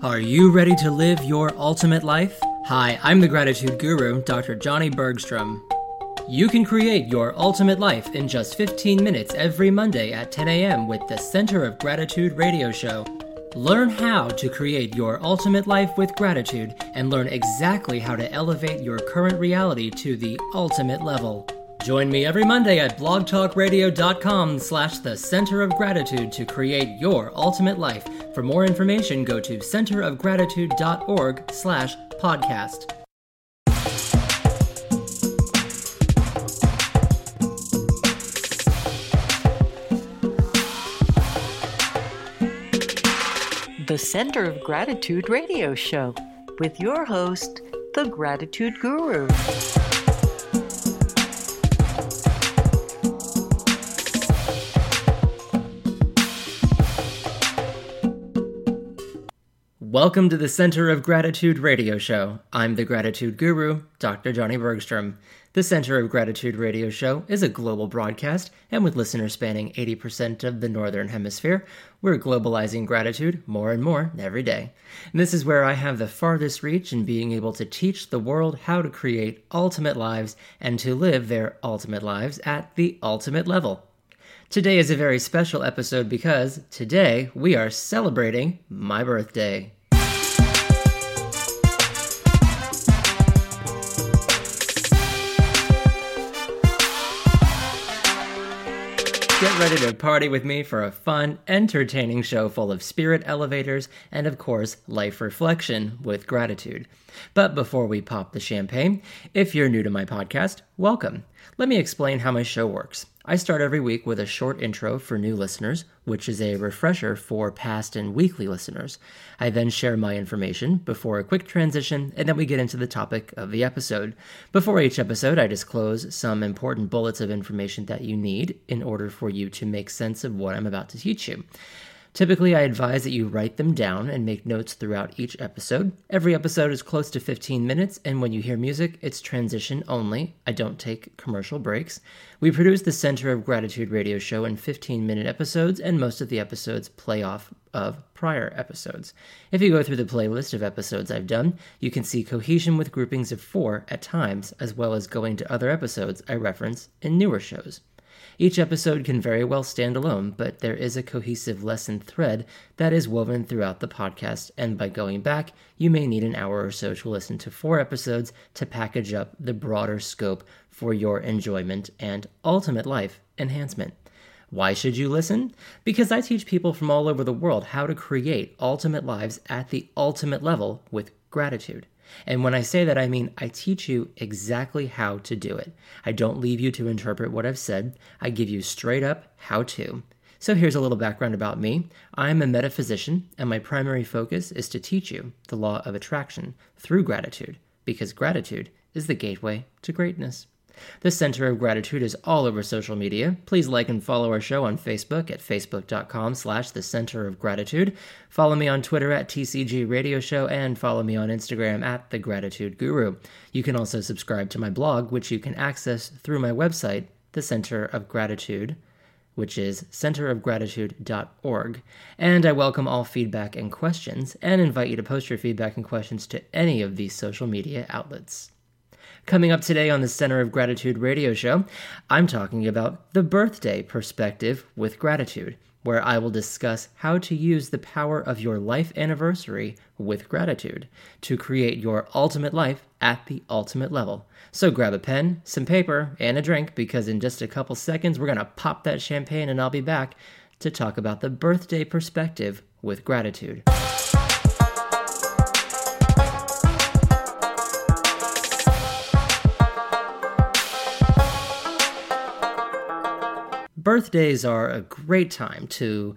Are you ready to live your ultimate life? Hi, I'm the gratitude guru, Dr. Johnny Bergstrom. You can create your ultimate life in just 15 minutes every Monday at 10 a.m. with the Center of Gratitude radio show. Learn how to create your ultimate life with gratitude and learn exactly how to elevate your current reality to the ultimate level. Join me every Monday at blogtalkradio.com slash the center of gratitude to create your ultimate life. For more information, go to centerofgratitude.org slash podcast. The Center of Gratitude radio show with your host, the Gratitude Guru. Welcome to the Center of Gratitude radio show. I'm the Gratitude Guru, Dr. Johnny Bergstrom. The Center of Gratitude radio show is a global broadcast, and with listeners spanning 80% of the Northern Hemisphere, we're globalizing gratitude more and more every day. And this is where I have the farthest reach in being able to teach the world how to create ultimate lives and to live their ultimate lives at the ultimate level. Today is a very special episode because today we are celebrating my birthday. Ready to party with me for a fun, entertaining show full of spirit elevators and, of course, life reflection with gratitude. But before we pop the champagne, if you're new to my podcast, welcome. Let me explain how my show works. I start every week with a short intro for new listeners, which is a refresher for past and weekly listeners. I then share my information before a quick transition, and then we get into the topic of the episode. Before each episode, I disclose some important bullets of information that you need in order for you to make sense of what I'm about to teach you. Typically, I advise that you write them down and make notes throughout each episode. Every episode is close to 15 minutes, and when you hear music, it's transition only. I don't take commercial breaks. We produce the Center of Gratitude radio show in 15 minute episodes, and most of the episodes play off of prior episodes. If you go through the playlist of episodes I've done, you can see cohesion with groupings of four at times, as well as going to other episodes I reference in newer shows. Each episode can very well stand alone, but there is a cohesive lesson thread that is woven throughout the podcast, and by going back, you may need an hour or so to listen to four episodes to package up the broader scope for your enjoyment and ultimate life enhancement. Why should you listen? Because I teach people from all over the world how to create ultimate lives at the ultimate level with gratitude. And when I say that, I mean I teach you exactly how to do it. I don't leave you to interpret what I've said, I give you straight up how to. So here's a little background about me. I'm a metaphysician, and my primary focus is to teach you the law of attraction through gratitude, because gratitude is the gateway to greatness. The Center of Gratitude is all over social media. Please like and follow our show on Facebook at facebook.com slash the Center of Gratitude. Follow me on Twitter at TCG Radio Show and follow me on Instagram at The Gratitude Guru. You can also subscribe to my blog, which you can access through my website, The Center of Gratitude which is centerofgratitude.org. And I welcome all feedback and questions and invite you to post your feedback and questions to any of these social media outlets. Coming up today on the Center of Gratitude radio show, I'm talking about the birthday perspective with gratitude, where I will discuss how to use the power of your life anniversary with gratitude to create your ultimate life at the ultimate level. So grab a pen, some paper, and a drink because in just a couple seconds we're going to pop that champagne and I'll be back to talk about the birthday perspective with gratitude. Birthdays are a great time to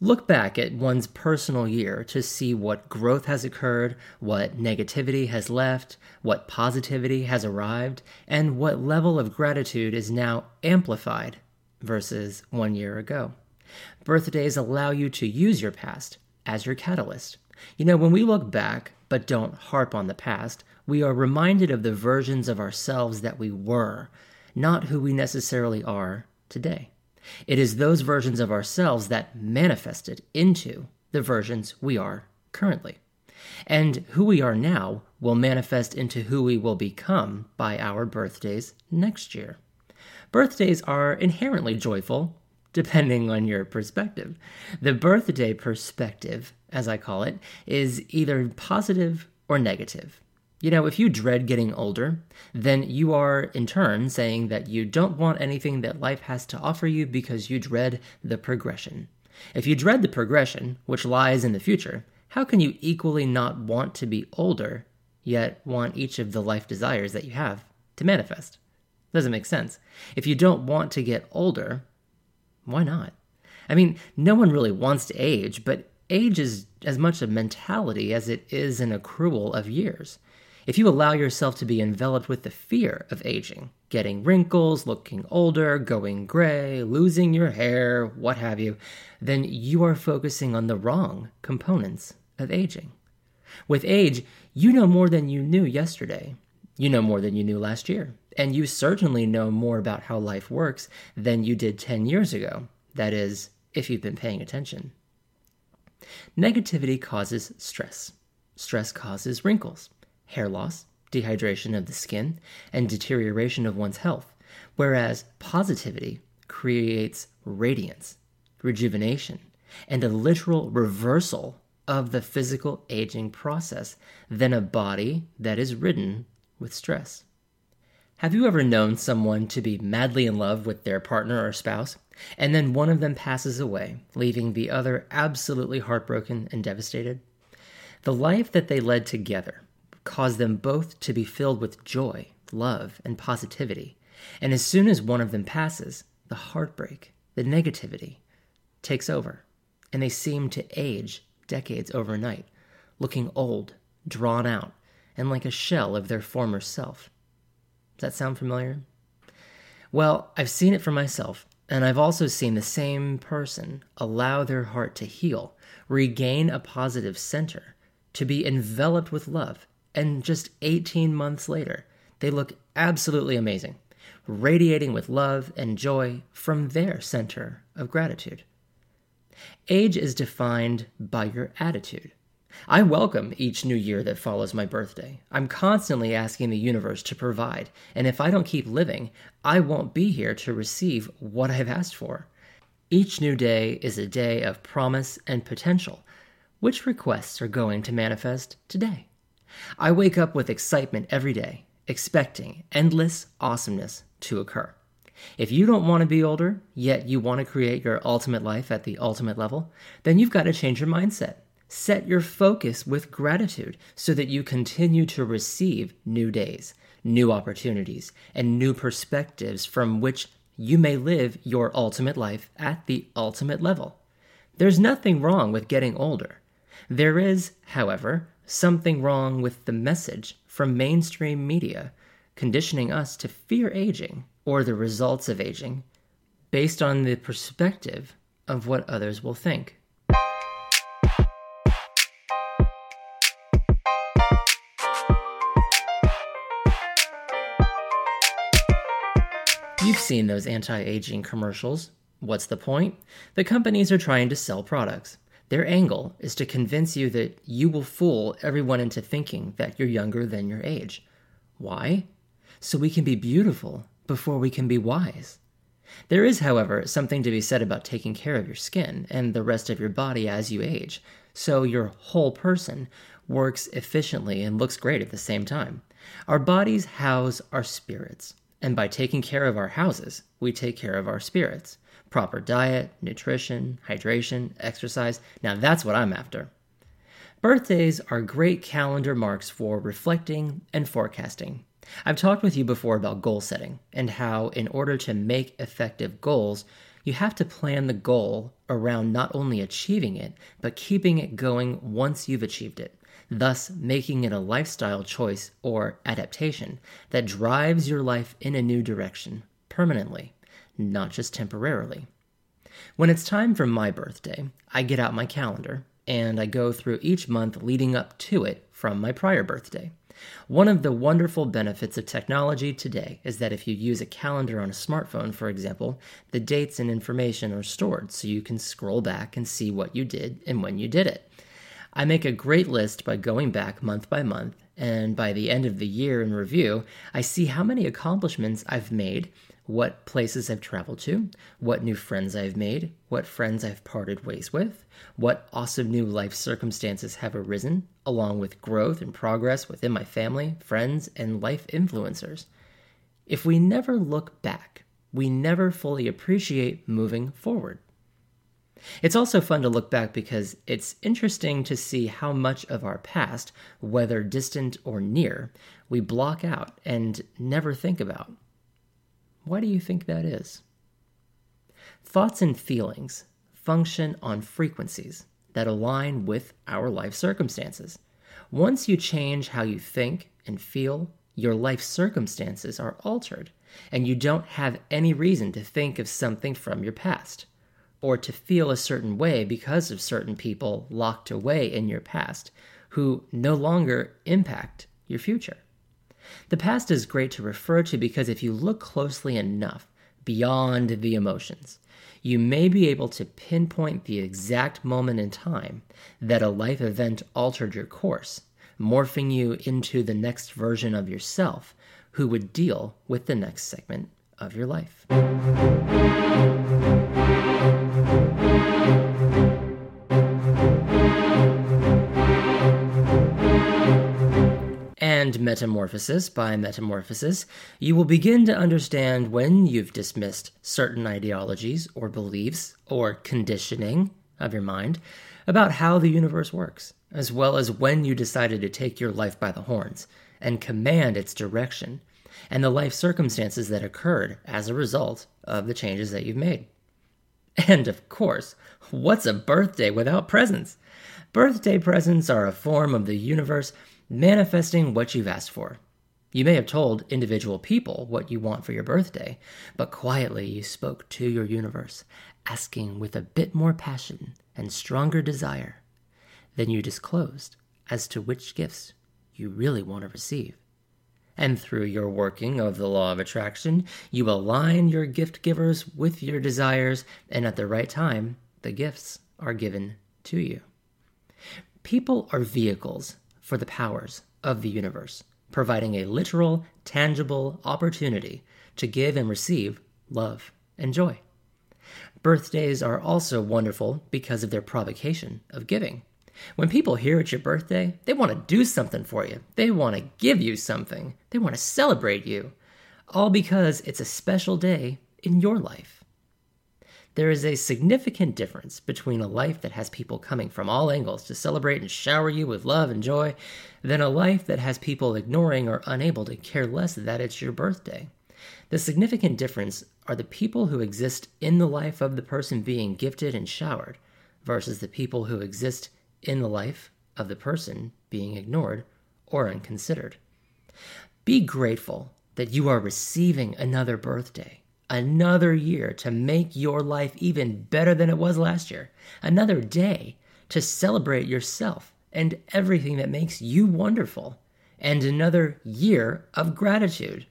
look back at one's personal year to see what growth has occurred, what negativity has left, what positivity has arrived, and what level of gratitude is now amplified versus one year ago. Birthdays allow you to use your past as your catalyst. You know, when we look back but don't harp on the past, we are reminded of the versions of ourselves that we were, not who we necessarily are today. It is those versions of ourselves that manifested into the versions we are currently. And who we are now will manifest into who we will become by our birthdays next year. Birthdays are inherently joyful, depending on your perspective. The birthday perspective, as I call it, is either positive or negative. You know, if you dread getting older, then you are in turn saying that you don't want anything that life has to offer you because you dread the progression. If you dread the progression, which lies in the future, how can you equally not want to be older, yet want each of the life desires that you have to manifest? Doesn't make sense. If you don't want to get older, why not? I mean, no one really wants to age, but age is as much a mentality as it is an accrual of years. If you allow yourself to be enveloped with the fear of aging, getting wrinkles, looking older, going gray, losing your hair, what have you, then you are focusing on the wrong components of aging. With age, you know more than you knew yesterday. You know more than you knew last year. And you certainly know more about how life works than you did 10 years ago. That is, if you've been paying attention. Negativity causes stress. Stress causes wrinkles, hair loss, dehydration of the skin, and deterioration of one's health, whereas positivity creates radiance, rejuvenation, and a literal reversal of the physical aging process than a body that is ridden with stress. Have you ever known someone to be madly in love with their partner or spouse, and then one of them passes away, leaving the other absolutely heartbroken and devastated? The life that they led together caused them both to be filled with joy, love, and positivity. And as soon as one of them passes, the heartbreak, the negativity, takes over, and they seem to age decades overnight, looking old, drawn out, and like a shell of their former self. Does that sound familiar? Well, I've seen it for myself, and I've also seen the same person allow their heart to heal, regain a positive center, to be enveloped with love, and just 18 months later, they look absolutely amazing, radiating with love and joy from their center of gratitude. Age is defined by your attitude. I welcome each new year that follows my birthday. I'm constantly asking the universe to provide, and if I don't keep living, I won't be here to receive what I've asked for. Each new day is a day of promise and potential. Which requests are going to manifest today? I wake up with excitement every day, expecting endless awesomeness to occur. If you don't want to be older, yet you want to create your ultimate life at the ultimate level, then you've got to change your mindset. Set your focus with gratitude so that you continue to receive new days, new opportunities, and new perspectives from which you may live your ultimate life at the ultimate level. There's nothing wrong with getting older. There is, however, something wrong with the message from mainstream media conditioning us to fear aging or the results of aging based on the perspective of what others will think. You've seen those anti aging commercials. What's the point? The companies are trying to sell products. Their angle is to convince you that you will fool everyone into thinking that you're younger than your age. Why? So we can be beautiful before we can be wise. There is, however, something to be said about taking care of your skin and the rest of your body as you age, so your whole person works efficiently and looks great at the same time. Our bodies house our spirits. And by taking care of our houses, we take care of our spirits. Proper diet, nutrition, hydration, exercise. Now that's what I'm after. Birthdays are great calendar marks for reflecting and forecasting. I've talked with you before about goal setting and how, in order to make effective goals, you have to plan the goal around not only achieving it, but keeping it going once you've achieved it thus making it a lifestyle choice or adaptation that drives your life in a new direction permanently, not just temporarily. When it's time for my birthday, I get out my calendar and I go through each month leading up to it from my prior birthday. One of the wonderful benefits of technology today is that if you use a calendar on a smartphone, for example, the dates and information are stored so you can scroll back and see what you did and when you did it. I make a great list by going back month by month, and by the end of the year in review, I see how many accomplishments I've made, what places I've traveled to, what new friends I've made, what friends I've parted ways with, what awesome new life circumstances have arisen, along with growth and progress within my family, friends, and life influencers. If we never look back, we never fully appreciate moving forward. It's also fun to look back because it's interesting to see how much of our past, whether distant or near, we block out and never think about. Why do you think that is? Thoughts and feelings function on frequencies that align with our life circumstances. Once you change how you think and feel, your life circumstances are altered, and you don't have any reason to think of something from your past or to feel a certain way because of certain people locked away in your past who no longer impact your future. The past is great to refer to because if you look closely enough beyond the emotions, you may be able to pinpoint the exact moment in time that a life event altered your course, morphing you into the next version of yourself who would deal with the next segment of your life. Metamorphosis by Metamorphosis, you will begin to understand when you've dismissed certain ideologies or beliefs or conditioning of your mind about how the universe works, as well as when you decided to take your life by the horns and command its direction, and the life circumstances that occurred as a result of the changes that you've made. And of course, what's a birthday without presents? Birthday presents are a form of the universe manifesting what you've asked for. You may have told individual people what you want for your birthday, but quietly you spoke to your universe, asking with a bit more passion and stronger desire. Then you disclosed as to which gifts you really want to receive. And through your working of the law of attraction, you align your gift givers with your desires, and at the right time, the gifts are given to you. People are vehicles for the powers of the universe, providing a literal, tangible opportunity to give and receive love and joy. Birthdays are also wonderful because of their provocation of giving. When people hear it's your birthday, they want to do something for you. They want to give you something. They want to celebrate you. All because it's a special day in your life. There is a significant difference between a life that has people coming from all angles to celebrate and shower you with love and joy than a life that has people ignoring or unable to care less that it's your birthday. The significant difference are the people who exist in the life of the person being gifted and showered versus the people who exist in the life of the person being ignored or unconsidered. Be grateful that you are receiving another birthday, another year to make your life even better than it was last year, another day to celebrate yourself and everything that makes you wonderful, and another year of gratitude.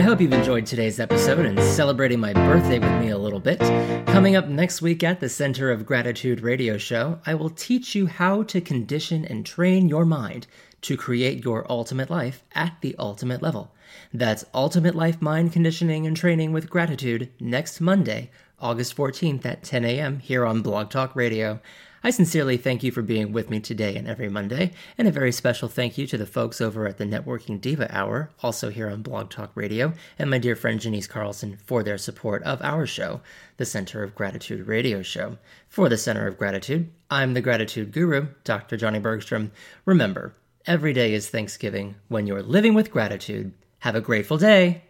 I hope you've enjoyed today's episode and celebrating my birthday with me a little bit. Coming up next week at the Center of Gratitude radio show, I will teach you how to condition and train your mind to create your ultimate life at the ultimate level. That's Ultimate Life Mind Conditioning and Training with Gratitude next Monday, August 14th at 10 a.m. here on Blog Talk Radio. I sincerely thank you for being with me today and every Monday, and a very special thank you to the folks over at the Networking Diva Hour, also here on Blog Talk Radio, and my dear friend Janice Carlson for their support of our show, the Center of Gratitude Radio Show. For the Center of Gratitude, I'm the Gratitude Guru, Dr. Johnny Bergstrom. Remember, every day is Thanksgiving. When you're living with gratitude, have a grateful day.